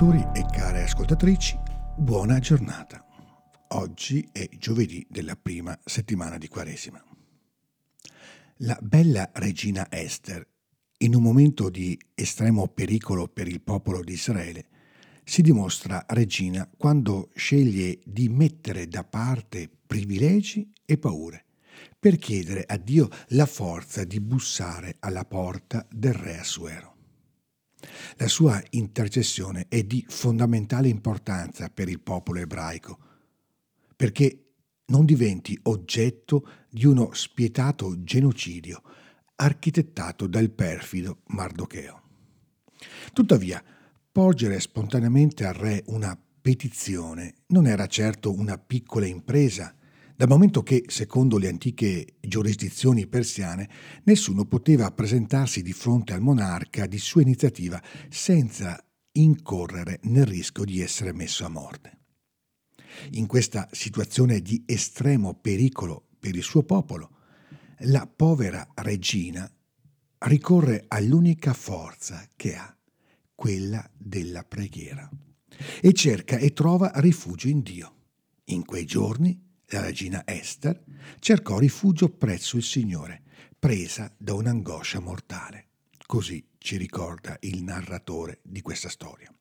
ascoltatori e care ascoltatrici, buona giornata. Oggi è giovedì della prima settimana di Quaresima. La bella regina Esther, in un momento di estremo pericolo per il popolo di Israele, si dimostra regina quando sceglie di mettere da parte privilegi e paure per chiedere a Dio la forza di bussare alla porta del re Assuero. La sua intercessione è di fondamentale importanza per il popolo ebraico, perché non diventi oggetto di uno spietato genocidio architettato dal perfido Mardocheo. Tuttavia, porgere spontaneamente al re una petizione non era certo una piccola impresa dal momento che, secondo le antiche giurisdizioni persiane, nessuno poteva presentarsi di fronte al monarca di sua iniziativa senza incorrere nel rischio di essere messo a morte. In questa situazione di estremo pericolo per il suo popolo, la povera regina ricorre all'unica forza che ha, quella della preghiera, e cerca e trova rifugio in Dio. In quei giorni la regina Esther cercò rifugio presso il Signore, presa da un'angoscia mortale. Così ci ricorda il narratore di questa storia.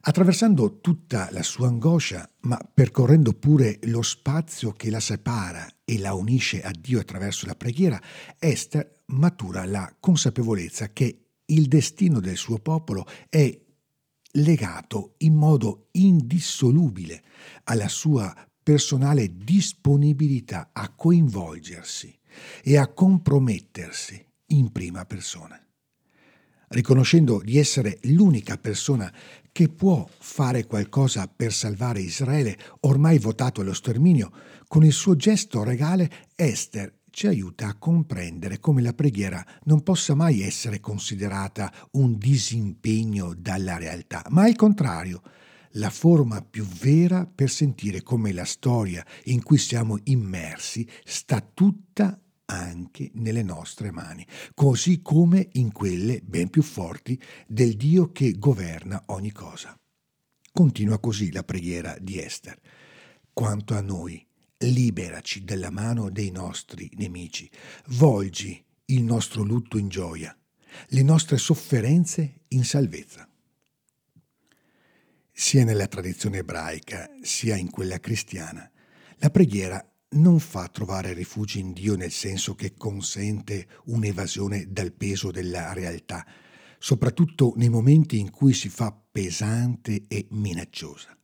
Attraversando tutta la sua angoscia, ma percorrendo pure lo spazio che la separa e la unisce a Dio attraverso la preghiera, Esther matura la consapevolezza che il destino del suo popolo è legato in modo indissolubile alla sua personale disponibilità a coinvolgersi e a compromettersi in prima persona, riconoscendo di essere l'unica persona che può fare qualcosa per salvare Israele, ormai votato allo sterminio, con il suo gesto regale Esther ci aiuta a comprendere come la preghiera non possa mai essere considerata un disimpegno dalla realtà, ma al contrario, la forma più vera per sentire come la storia in cui siamo immersi sta tutta anche nelle nostre mani, così come in quelle ben più forti del Dio che governa ogni cosa. Continua così la preghiera di Esther. Quanto a noi, liberaci dalla mano dei nostri nemici, volgi il nostro lutto in gioia, le nostre sofferenze in salvezza sia nella tradizione ebraica sia in quella cristiana, la preghiera non fa trovare rifugio in Dio nel senso che consente un'evasione dal peso della realtà, soprattutto nei momenti in cui si fa pesante e minacciosa.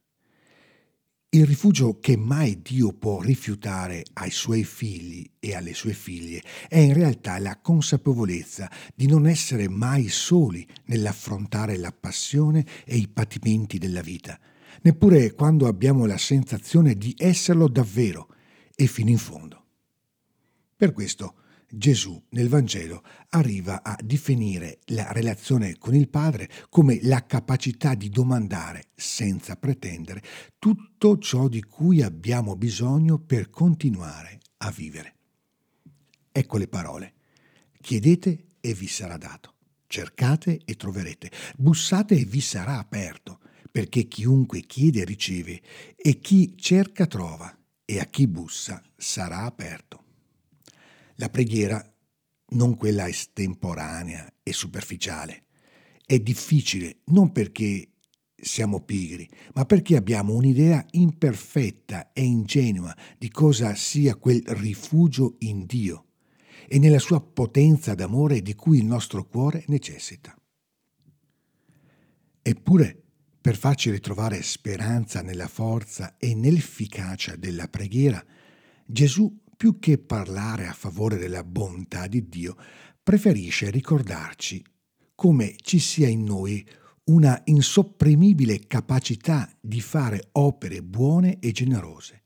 Il rifugio che mai Dio può rifiutare ai suoi figli e alle sue figlie è in realtà la consapevolezza di non essere mai soli nell'affrontare la passione e i patimenti della vita, neppure quando abbiamo la sensazione di esserlo davvero e fino in fondo. Per questo Gesù nel Vangelo arriva a definire la relazione con il Padre come la capacità di domandare, senza pretendere, tutto ciò di cui abbiamo bisogno per continuare a vivere. Ecco le parole. Chiedete e vi sarà dato. Cercate e troverete. Bussate e vi sarà aperto, perché chiunque chiede riceve e chi cerca trova e a chi bussa sarà aperto. La preghiera, non quella estemporanea e superficiale, è difficile non perché siamo pigri, ma perché abbiamo un'idea imperfetta e ingenua di cosa sia quel rifugio in Dio e nella sua potenza d'amore di cui il nostro cuore necessita. Eppure, per farci ritrovare speranza nella forza e nell'efficacia della preghiera, Gesù più che parlare a favore della bontà di Dio, preferisce ricordarci come ci sia in noi una insopprimibile capacità di fare opere buone e generose,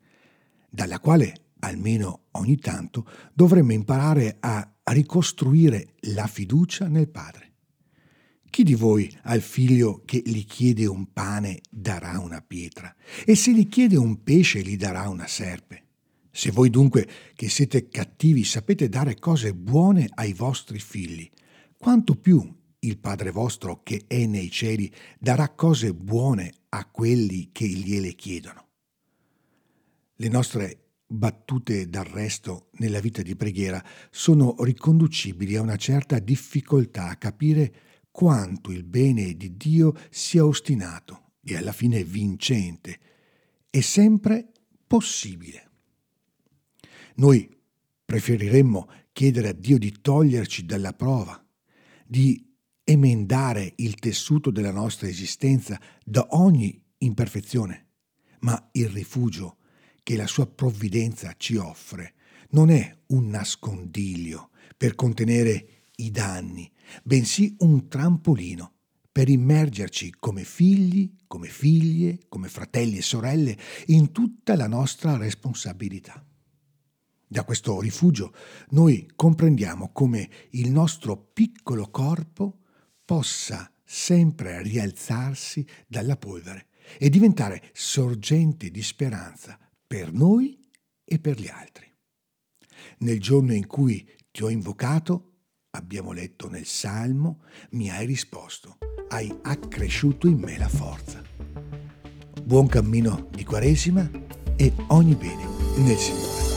dalla quale almeno ogni tanto dovremmo imparare a ricostruire la fiducia nel Padre. Chi di voi al figlio che gli chiede un pane darà una pietra, e se gli chiede un pesce gli darà una serpe? Se voi dunque, che siete cattivi, sapete dare cose buone ai vostri figli, quanto più il Padre vostro che è nei cieli darà cose buone a quelli che gliele chiedono. Le nostre battute d'arresto nella vita di preghiera sono riconducibili a una certa difficoltà a capire quanto il bene di Dio sia ostinato e alla fine vincente e sempre possibile. Noi preferiremmo chiedere a Dio di toglierci dalla prova, di emendare il tessuto della nostra esistenza da ogni imperfezione, ma il rifugio che la sua provvidenza ci offre non è un nascondiglio per contenere i danni, bensì un trampolino per immergerci come figli, come figlie, come fratelli e sorelle in tutta la nostra responsabilità. Da questo rifugio noi comprendiamo come il nostro piccolo corpo possa sempre rialzarsi dalla polvere e diventare sorgente di speranza per noi e per gli altri. Nel giorno in cui ti ho invocato, abbiamo letto nel Salmo, mi hai risposto, hai accresciuto in me la forza. Buon cammino di Quaresima e ogni bene nel Signore.